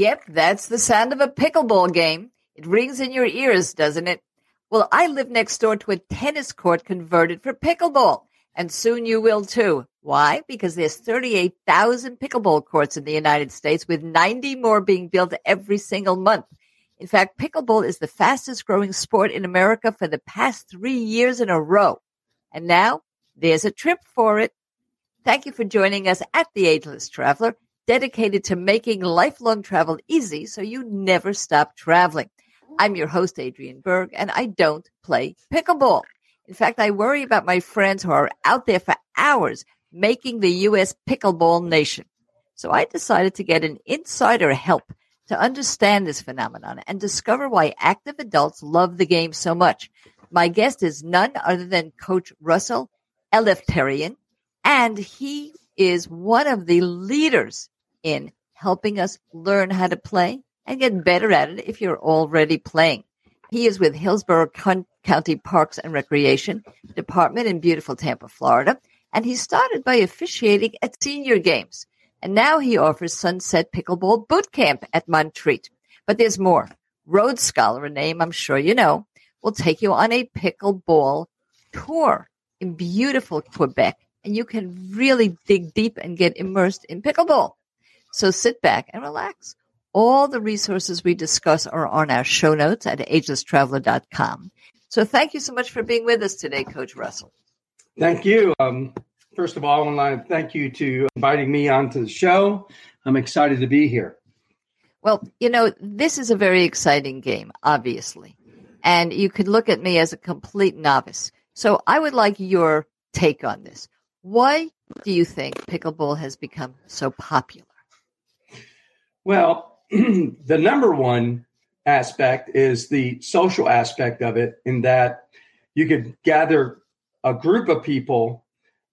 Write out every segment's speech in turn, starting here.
Yep, that's the sound of a pickleball game. It rings in your ears, doesn't it? Well, I live next door to a tennis court converted for pickleball, and soon you will too. Why? Because there's 38,000 pickleball courts in the United States with 90 more being built every single month. In fact, pickleball is the fastest growing sport in America for the past three years in a row. And now there's a trip for it. Thank you for joining us at The Ageless Traveler, dedicated to making lifelong travel easy so you never stop traveling. I'm your host, Adrienne Berg, and I don't play pickleball. In fact, I worry about my friends who are out there for hours making the U.S. pickleball nation. So I decided to get an insider help to understand this phenomenon and discover why active adults love the game so much. My guest is none other than Coach Russell Elefterion, and he is one of the leaders in helping us learn how to play and get better at it if you're already playing. He is with Hillsborough County Parks and Recreation Department in beautiful Tampa, Florida, and he started by officiating at senior games. And now he offers Sunset Pickleball Boot Camp at Montreat. But there's more. Road Scholar, a name I'm sure you know, will take you on a pickleball tour in beautiful Quebec. And you can really dig deep and get immersed in pickleball. So sit back and relax. All the resources we discuss are on our show notes at agelesstraveler.com. So thank you so much for being with us today, Coach Russell. Thank you. Um, First of all, I want to thank you to inviting me onto the show. I'm excited to be here. Well, you know, this is a very exciting game, obviously. And you could look at me as a complete novice. So I would like your take on this. Why do you think pickleball has become so popular? Well, the number one aspect is the social aspect of it, in that you could gather a group of people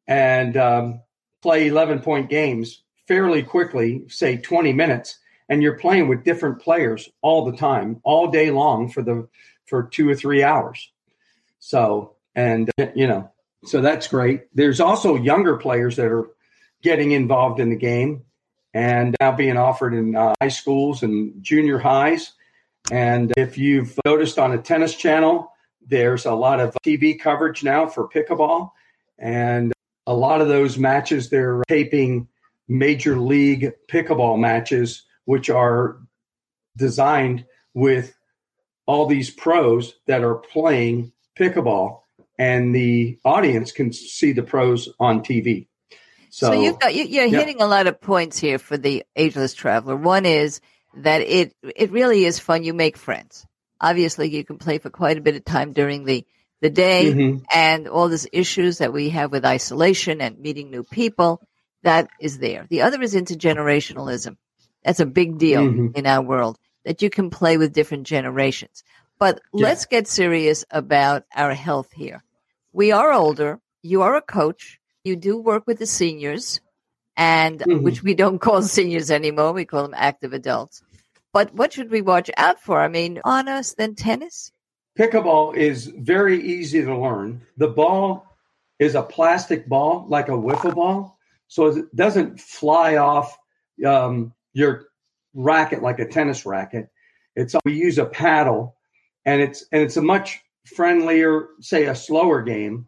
and um, play 11 point games fairly quickly, say 20 minutes, and you're playing with different players all the time, all day long for the for two or three hours. So, and you know, so that's great. There's also younger players that are getting involved in the game and now being offered in uh, high schools and junior highs. And if you've noticed on a tennis channel, there's a lot of TV coverage now for pickleball. And a lot of those matches they're taping major league pickleball matches which are designed with all these pros that are playing pickleball and the audience can see the pros on TV. So, so you've got, you, are yeah. hitting a lot of points here for the ageless traveler. One is that it it really is fun. You make friends. Obviously, you can play for quite a bit of time during the the day mm-hmm. and all these issues that we have with isolation and meeting new people. That is there. The other is intergenerationalism. That's a big deal mm-hmm. in our world that you can play with different generations. But yeah. let's get serious about our health here. We are older. You are a coach. You do work with the seniors, and mm-hmm. which we don't call seniors anymore. We call them active adults. But what should we watch out for? I mean, on us than tennis? Pickleball is very easy to learn. The ball is a plastic ball, like a wiffle ball, so it doesn't fly off um, your racket like a tennis racket. It's we use a paddle, and it's and it's a much friendlier, say a slower game.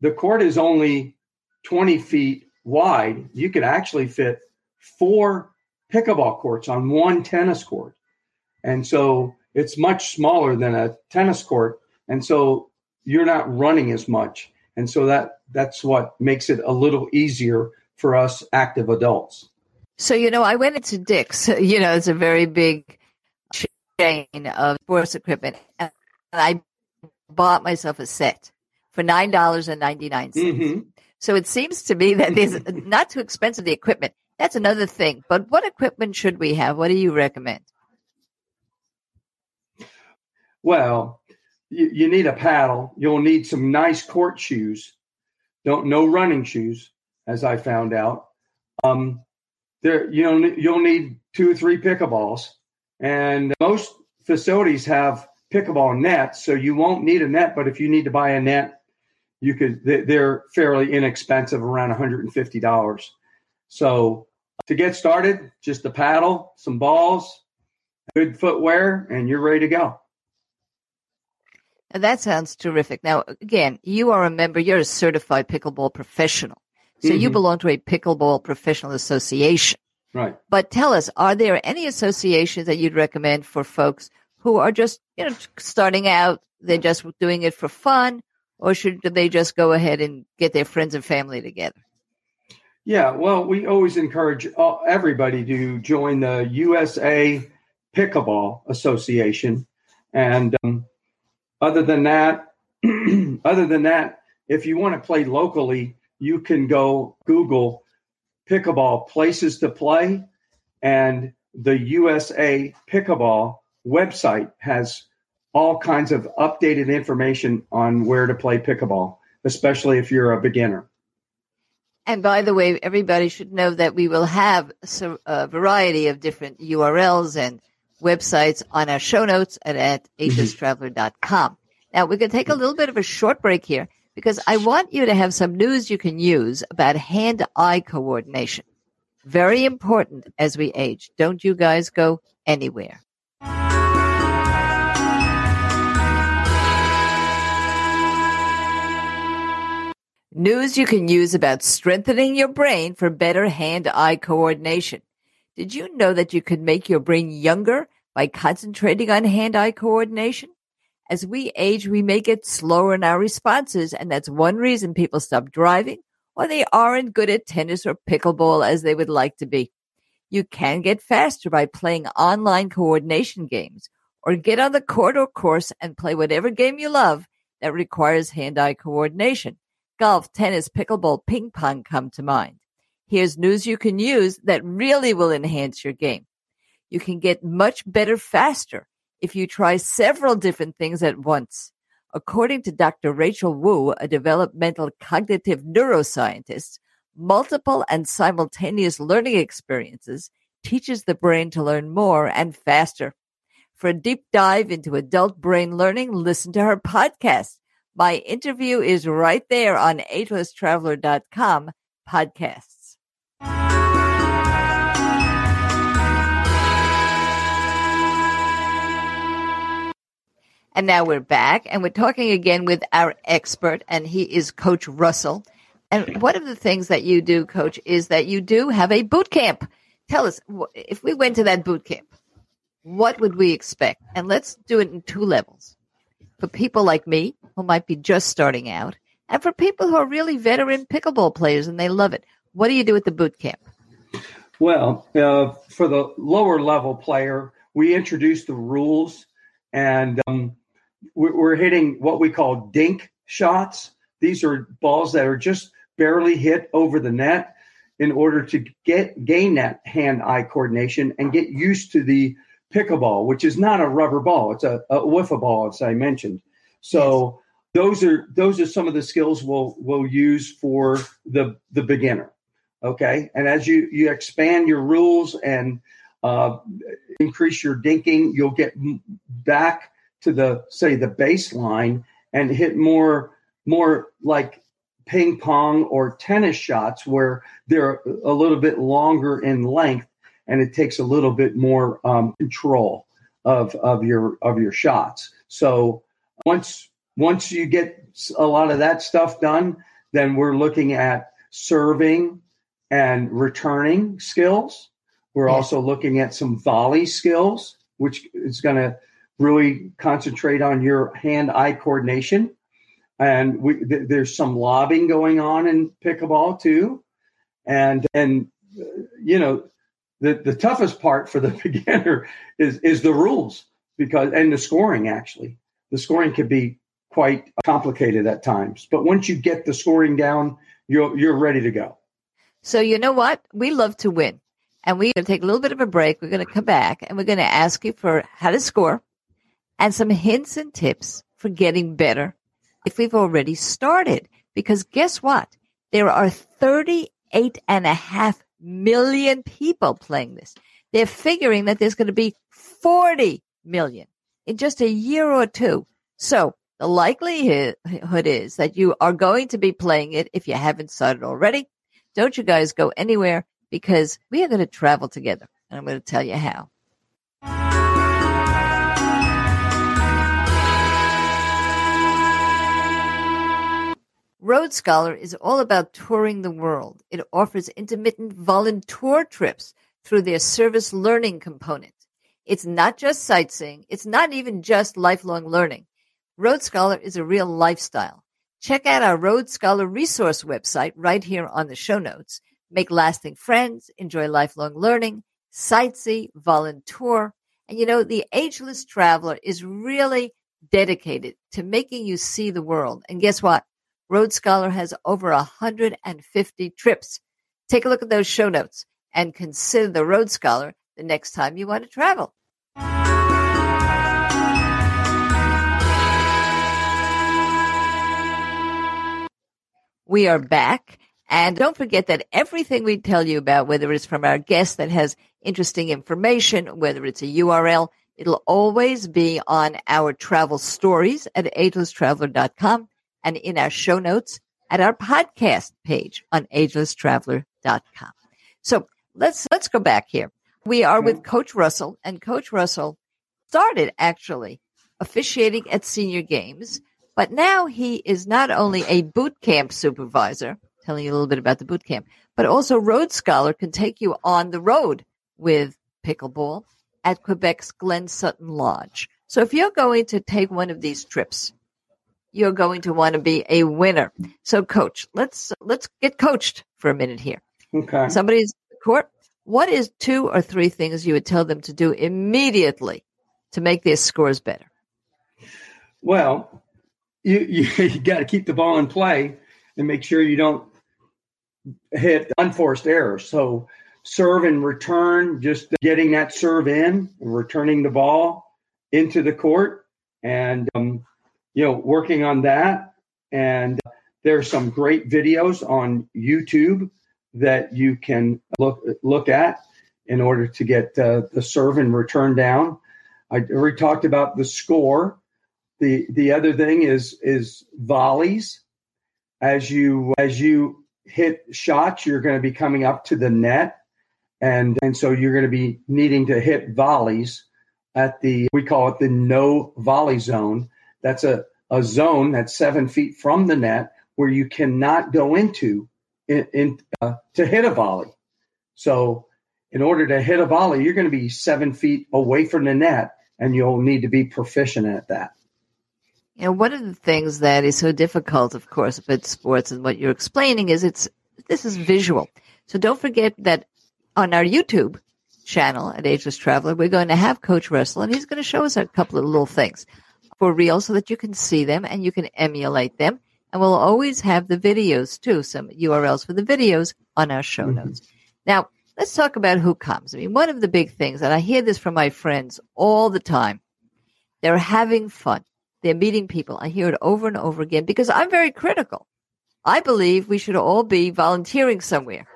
The court is only 20 feet wide. You could actually fit four pickleball courts on one tennis court, and so it's much smaller than a tennis court, and so you're not running as much, and so that that's what makes it a little easier for us active adults. So you know, I went into Dick's. You know, it's a very big chain of sports equipment, and I bought myself a set for nine dollars and ninety nine cents. Mm-hmm. So it seems to me that there's not too expensive the equipment. That's another thing. But what equipment should we have? What do you recommend? Well, you, you need a paddle. You'll need some nice court shoes. Don't no running shoes, as I found out. Um, there, you know, you'll need two or three pickleballs, and most facilities have pickleball nets, so you won't need a net. But if you need to buy a net, you could. They're fairly inexpensive, around one hundred and fifty dollars. So to get started, just a paddle, some balls, good footwear, and you're ready to go. That sounds terrific. Now, again, you are a member, you're a certified pickleball professional. So mm-hmm. you belong to a pickleball professional association. Right. But tell us, are there any associations that you'd recommend for folks who are just, you know, starting out, they're just doing it for fun, or should they just go ahead and get their friends and family together? Yeah, well, we always encourage everybody to join the USA Pickleball Association, and um, other than that, other than that, if you want to play locally, you can go Google pickleball places to play, and the USA Pickleball website has all kinds of updated information on where to play pickleball, especially if you're a beginner. And by the way, everybody should know that we will have a variety of different URLs and websites on our show notes at, at mm-hmm. agelesstraveler.com. Now we're going to take a little bit of a short break here because I want you to have some news you can use about hand-eye coordination. Very important as we age. Don't you guys go anywhere. News you can use about strengthening your brain for better hand-eye coordination. Did you know that you could make your brain younger by concentrating on hand-eye coordination? As we age, we may get slower in our responses, and that's one reason people stop driving or they aren't good at tennis or pickleball as they would like to be. You can get faster by playing online coordination games or get on the court or course and play whatever game you love that requires hand-eye coordination. Golf, tennis, pickleball, ping pong come to mind. Here's news you can use that really will enhance your game. You can get much better faster if you try several different things at once. According to Dr. Rachel Wu, a developmental cognitive neuroscientist, multiple and simultaneous learning experiences teaches the brain to learn more and faster. For a deep dive into adult brain learning, listen to her podcast. My interview is right there on agelesstraveler.com podcasts. And now we're back and we're talking again with our expert, and he is Coach Russell. And one of the things that you do, Coach, is that you do have a boot camp. Tell us, if we went to that boot camp, what would we expect? And let's do it in two levels. For people like me, who might be just starting out, and for people who are really veteran pickleball players and they love it, what do you do at the boot camp? Well, uh, for the lower level player, we introduce the rules and um, we're hitting what we call dink shots. These are balls that are just barely hit over the net in order to get gain that hand-eye coordination and get used to the pickleball, which is not a rubber ball; it's a, a wiffle ball, as I mentioned. So yes. those are those are some of the skills we'll we'll use for the the beginner. Okay, and as you you expand your rules and uh, increase your dinking, you'll get back to the say the baseline and hit more more like ping pong or tennis shots where they're a little bit longer in length and it takes a little bit more um, control of of your of your shots. So once once you get a lot of that stuff done, then we're looking at serving and returning skills. We're also looking at some volley skills, which is going to really concentrate on your hand-eye coordination. And we, th- there's some lobbing going on in pickleball too, and and you know the the toughest part for the beginner is is the rules because and the scoring actually the scoring can be quite complicated at times. But once you get the scoring down, you're you're ready to go. So you know what? We love to win. And we're going to take a little bit of a break. We're going to come back and we're going to ask you for how to score and some hints and tips for getting better if we've already started. Because guess what? There are 38 and a half million people playing this. They're figuring that there's going to be 40 million in just a year or two. So the likelihood is that you are going to be playing it if you haven't started already. Don't you guys go anywhere because we are going to travel together and I'm going to tell you how. Road Scholar is all about touring the world. It offers intermittent volunteer trips through their service learning component. It's not just sightseeing. It's not even just lifelong learning. Road Scholar is a real lifestyle. Check out our Road Scholar resource website right here on the show notes. Make lasting friends, enjoy lifelong learning, sightsee, volunteer. And you know, the ageless traveler is really dedicated to making you see the world. And guess what? Road Scholar has over 150 trips. Take a look at those show notes and consider the Road Scholar the next time you want to travel. We are back. And don't forget that everything we tell you about, whether it's from our guest that has interesting information, whether it's a URL, it'll always be on our travel stories at agelesstraveler.com and in our show notes at our podcast page on agelesstraveler.com. So let's, let's go back here. We are with mm-hmm. Coach Russell and Coach Russell started actually officiating at senior games, but now he is not only a boot camp supervisor, telling you a little bit about the boot camp, but also Road Scholar can take you on the road with pickleball at Quebec's Glen Sutton Lodge. So if you're going to take one of these trips, you're going to want to be a winner. So coach, let's let's get coached for a minute here. Okay. Somebody's court. What is two or three things you would tell them to do immediately to make their scores better? Well, you you, you got to keep the ball in play and make sure you don't hit unforced errors. So serve and return, just getting that serve in and returning the ball into the court, and um, you know working on that. And there's some great videos on YouTube that you can look look at in order to get uh, the serve and return down. I already talked about the score. The the other thing is is volleys. As you as you hit shots, you're going to be coming up to the net, and and so you're going to be needing to hit volleys at the we call it the no volley zone. That's a a zone that's seven feet from the net where you cannot go into in, in uh, to hit a volley. So, in order to hit a volley, you're going to be seven feet away from the net, and you'll need to be proficient at that. And one of the things that is so difficult, of course, about sports and what you're explaining is it's this is visual. So don't forget that on our YouTube channel at Ageless Traveler, we're going to have Coach Russell, and he's going to show us a couple of little things for real so that you can see them and you can emulate them. And we'll always have the videos too, some URLs for the videos on our show mm-hmm. notes. Now, let's talk about who comes. I mean, one of the big things, and I hear this from my friends all the time, they're having fun. They're meeting people. I hear it over and over again because I'm very critical. I believe we should all be volunteering somewhere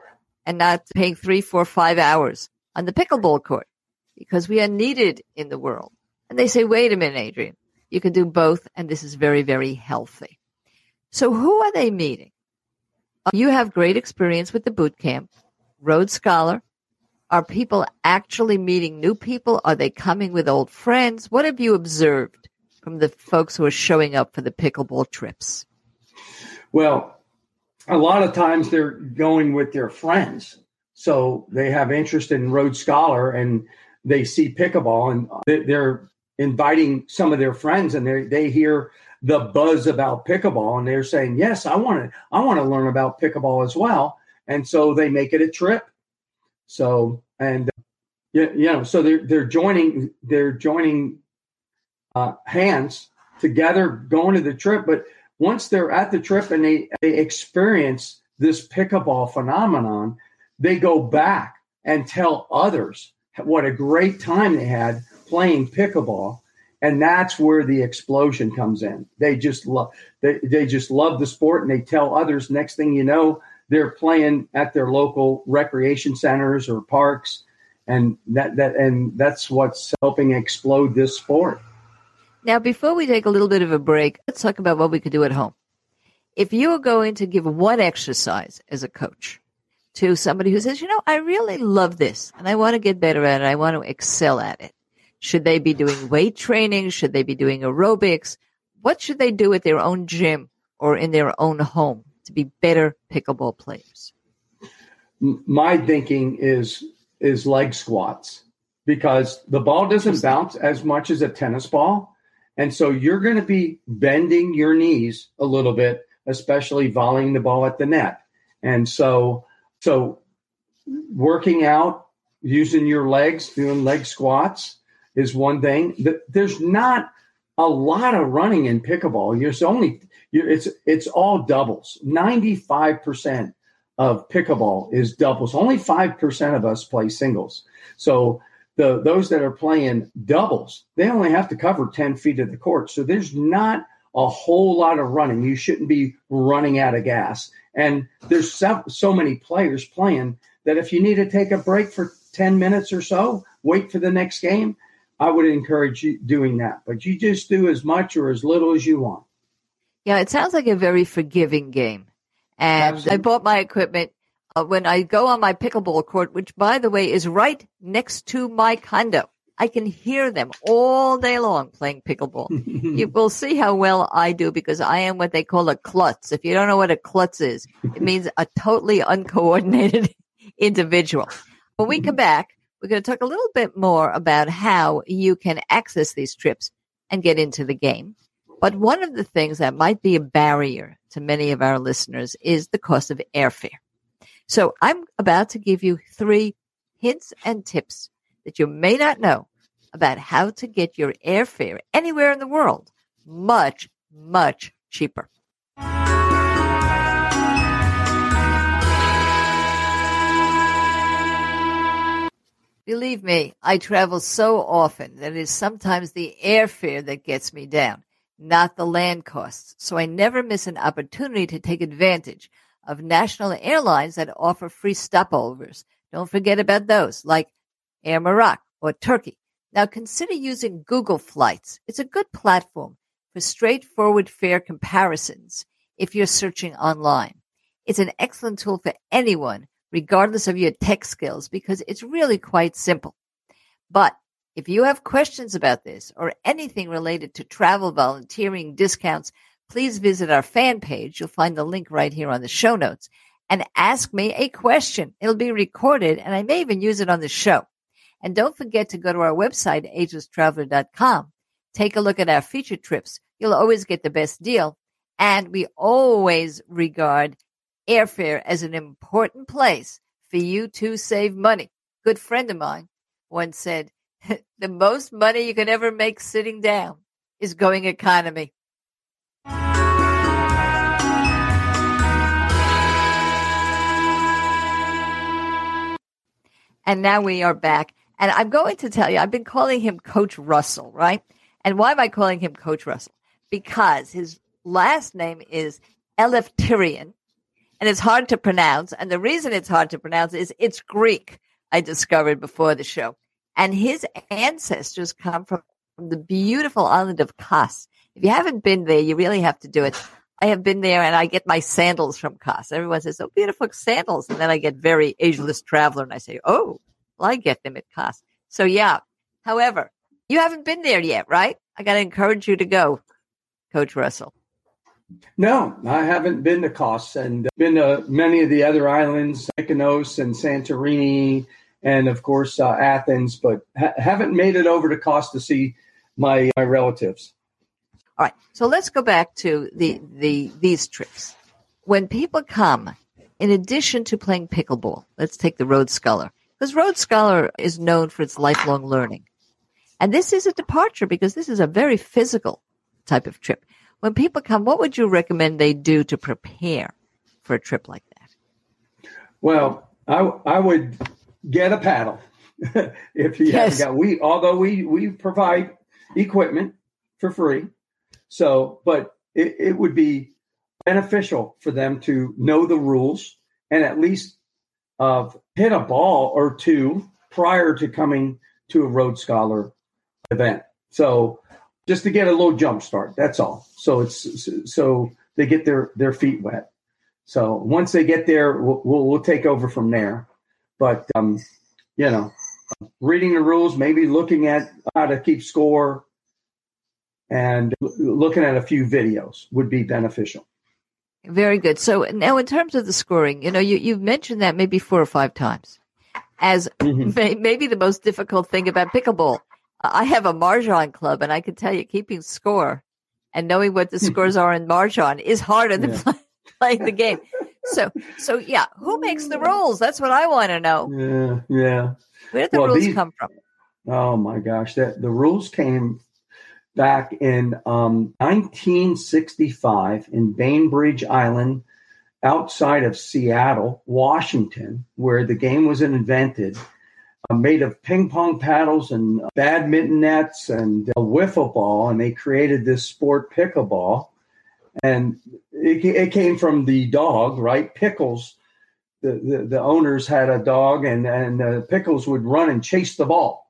and not paying three, four, five hours on the pickleball court because we are needed in the world. And they say, wait a minute, Adrienne, you can do both. And this is very, very healthy. So who are they meeting? Uh, you have great experience with the boot camp, Road Scholar. Are people actually meeting new people? Are they coming with old friends? What have you observed from the folks who are showing up for the pickleball trips? Well, a lot of times they're going with their friends. So they have interest in Road Scholar and they see pickleball and they're inviting some of their friends and they they hear the buzz about pickleball and they're saying, "Yes, I want to I want to learn about pickleball as well." And so they make it a trip. So and you, know, so they're they're joining they're joining uh, hands together going to the trip, but once they're at the trip and they, they experience this pickleball phenomenon, they go back and tell others what a great time they had playing pickleball and that's where the explosion comes in. They just love they, they just love the sport and they tell others next thing you know they're playing at their local recreation centers or parks and that that and that's what's helping explode this sport. Now before we take a little bit of a break let's talk about what we could do at home. If you are going to give one exercise as a coach to somebody who says you know i really love this and i want to get better at it i want to excel at it should they be doing weight training? Should they be doing aerobics? What should they do at their own gym or in their own home to be better pickleball players? My thinking is is leg squats because the ball doesn't bounce as much as a tennis ball. And so you're going to be bending your knees a little bit, especially volleying the ball at the net. And so, so working out, using your legs, doing leg squats is one thing. That there's not a lot of running in pickleball. There's only it's it's all doubles. Ninety five percent of pickleball is doubles. Only five percent of us play singles. So the those that are playing doubles, they only have to cover ten feet of the court. So there's not a whole lot of running. You shouldn't be running out of gas. And there's so, so many players playing that if you need to take a break for 10 minutes or so, wait for the next game, I would encourage you doing that. But you just do as much or as little as you want. Yeah, it sounds like a very forgiving game. And Absolutely. I bought my equipment uh, when I go on my pickleball court, which by the way is right next to my condo. I can hear them all day long playing pickleball. you will see how well I do because I am what they call a klutz. If you don't know what a klutz is, it means a totally uncoordinated individual. When we come back, we're going to talk a little bit more about how you can access these trips and get into the game. But one of the things that might be a barrier to many of our listeners is the cost of airfare. So I'm about to give you three hints and tips that you may not know about how to get your airfare anywhere in the world much, much cheaper. Believe me, I travel so often that it is sometimes the airfare that gets me down, not the land costs. So I never miss an opportunity to take advantage of national airlines that offer free stopovers. Don't forget about those, like Air Morocco or Turkey. Now consider using Google Flights. It's a good platform for straightforward fare comparisons if you're searching online. It's an excellent tool for anyone regardless of your tech skills, because it's really quite simple. But if you have questions about this or anything related to travel, volunteering, discounts, please visit our fan page. You'll find the link right here on the show notes and ask me a question. It'll be recorded and I may even use it on the show. And don't forget to go to our website, agelesstraveler.com. Take a look at our feature trips. You'll always get the best deal. And we always regard airfare as an important place for you to save money. Good friend of mine once said, the most money you can ever make sitting down is going economy. And now we are back. And I'm going to tell you, I've been calling him Coach Russell, right? And why am I calling him Coach Russell? Because his last name is Elefterion, and it's hard to pronounce. And the reason it's hard to pronounce is it's Greek, I discovered before the show. And his ancestors come from the beautiful island of Kos. If you haven't been there, you really have to do it. I have been there and I get my sandals from Kos. Everyone says, oh, beautiful sandals. And then I get very ageless traveler and I say, oh, well, I get them at Kos. So yeah. However, you haven't been there yet, right? I got to encourage you to go, Coach Russell. No, I haven't been to Kos and been to many of the other islands, Mykonos and Santorini, and of course uh, Athens, but ha- haven't made it over to Kos to see my my relatives. All right, so let's go back to the the these trips. When people come, in addition to playing pickleball, let's take the Road Scholar because Road Scholar is known for its lifelong learning, and this is a departure because this is a very physical type of trip when people come, what would you recommend they do to prepare for a trip like that? Well, I, I would get a paddle if you yes. haven't got we although we we provide equipment for free so but it, it would be beneficial for them to know the rules and at least uh, hit a ball or two prior to coming to a Road Scholar event so just to get a little jump start. That's all. So it's so they get their their feet wet. So once they get there, we'll we'll, we'll take over from there. But um, you know, reading the rules, maybe looking at how to keep score, and looking at a few videos would be beneficial. Very good. So now, in terms of the scoring, you know, you you've mentioned that maybe four or five times as Mm-hmm. may, maybe the most difficult thing about pickleball. I have a mahjong club, and I can tell you, keeping score and knowing what the scores are in mahjong is harder than Yeah. play, playing the game. So, so yeah, who makes the rules? That's what I want to know. Yeah, yeah. Where did the Well, rules these- come from? Oh my gosh, that the rules came back in um, 1965 in Bainbridge Island, outside of Seattle, Washington, where the game was invented, made of ping pong paddles and badminton nets and a wiffle ball, and they created this sport pickleball. And it, it came from the dog, right? Pickles. The, the, the owners had a dog, and and uh, Pickles would run and chase the ball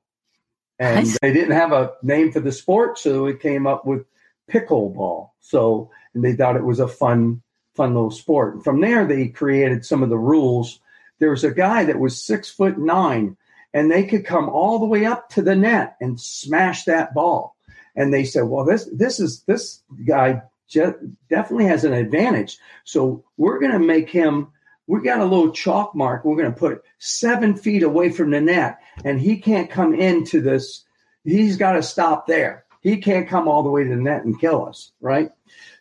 and they didn't have a name for the sport, so it came up with pickleball. So, and they thought it was a fun, fun little sport. And from there, they created some of the rules. There was a guy that was six foot nine, and they could come all the way up to the net and smash that ball. And they said, "Well, this this is this guy je- definitely has an advantage. So we're going to make him." We got a little chalk mark. We're going to put seven feet away from the net, and he can't come into this. He's got to stop there. He can't come all the way to the net and kill us, right?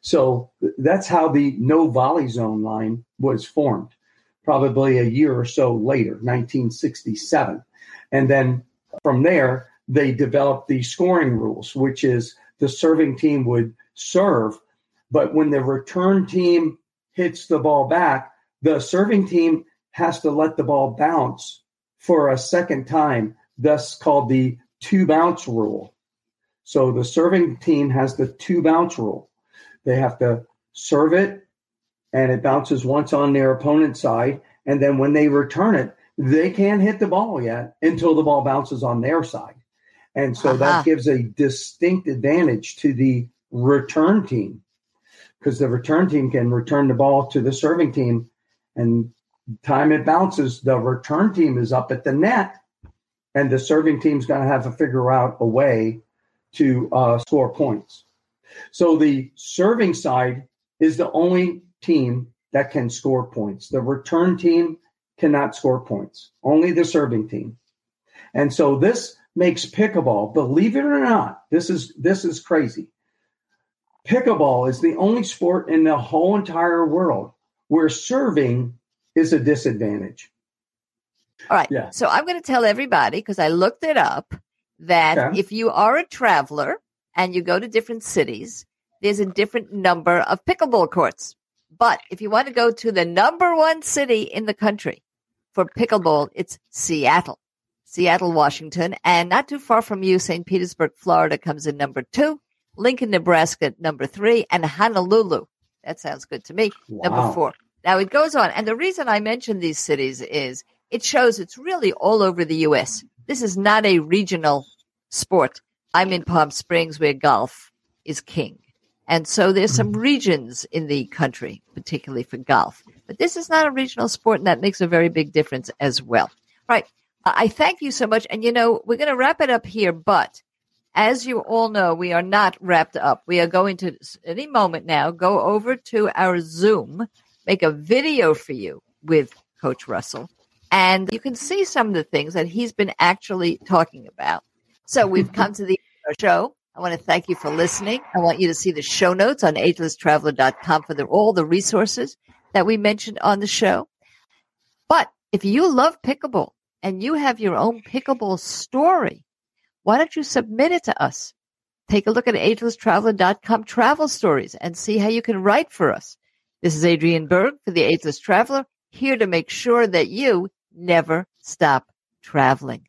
So that's how the no volley zone line was formed, probably a year or so later, 1967. And then from there, they developed the scoring rules, which is the serving team would serve, but when the return team hits the ball back, the serving team has to let the ball bounce for a second time, thus called the two bounce rule. So the serving team has the two bounce rule. They have to serve it and it bounces once on their opponent's side. And then when they return it, they can't hit the ball yet until the ball bounces on their side. And so Uh-huh. that gives a distinct advantage to the return team because the return team can return the ball to the serving team and time it bounces, the return team is up at the net, and the serving team's going to have to figure out a way to uh, score points. So the serving side is the only team that can score points. The return team cannot score points, only the serving team. And so this makes pickleball, believe it or not, this is this is crazy. Pickleball is the only sport in the whole entire world where serving is a disadvantage. All right. Yeah. So I'm going to tell everybody because I looked it up that Okay. if you are a traveler and you go to different cities, there's a different number of pickleball courts. But if you want to go to the number one city in the country for pickleball, it's Seattle, Seattle, Washington, and not too far from you, St. Petersburg, Florida comes in number two, Lincoln, Nebraska, number three, and Honolulu. That sounds good to me. Number four. Now it goes on. And the reason I mention these cities is it shows it's really all over the U.S. This is not a regional sport. I'm in Palm Springs where golf is king. And so there's some mm. regions in the country, particularly for golf. But this is not a regional sport, and that makes a very big difference as well. Right. I thank you so much. And you know, we're going to wrap it up here, but as you all know, we are not wrapped up. We are going to, any moment now, go over to our Zoom, make a video for you with Coach Russell, and you can see some of the things that he's been actually talking about. So we've come to the show. I want to thank you for listening. I want you to see the show notes on agelesstraveler.com for the, all the resources that we mentioned on the show. But if you love pickleball and you have your own pickleball story, why don't you submit it to us? Take a look at agelesstraveler.com travel stories and see how you can write for us. This is Adrienne Berg for the Ageless Traveler, here to make sure that you never stop traveling.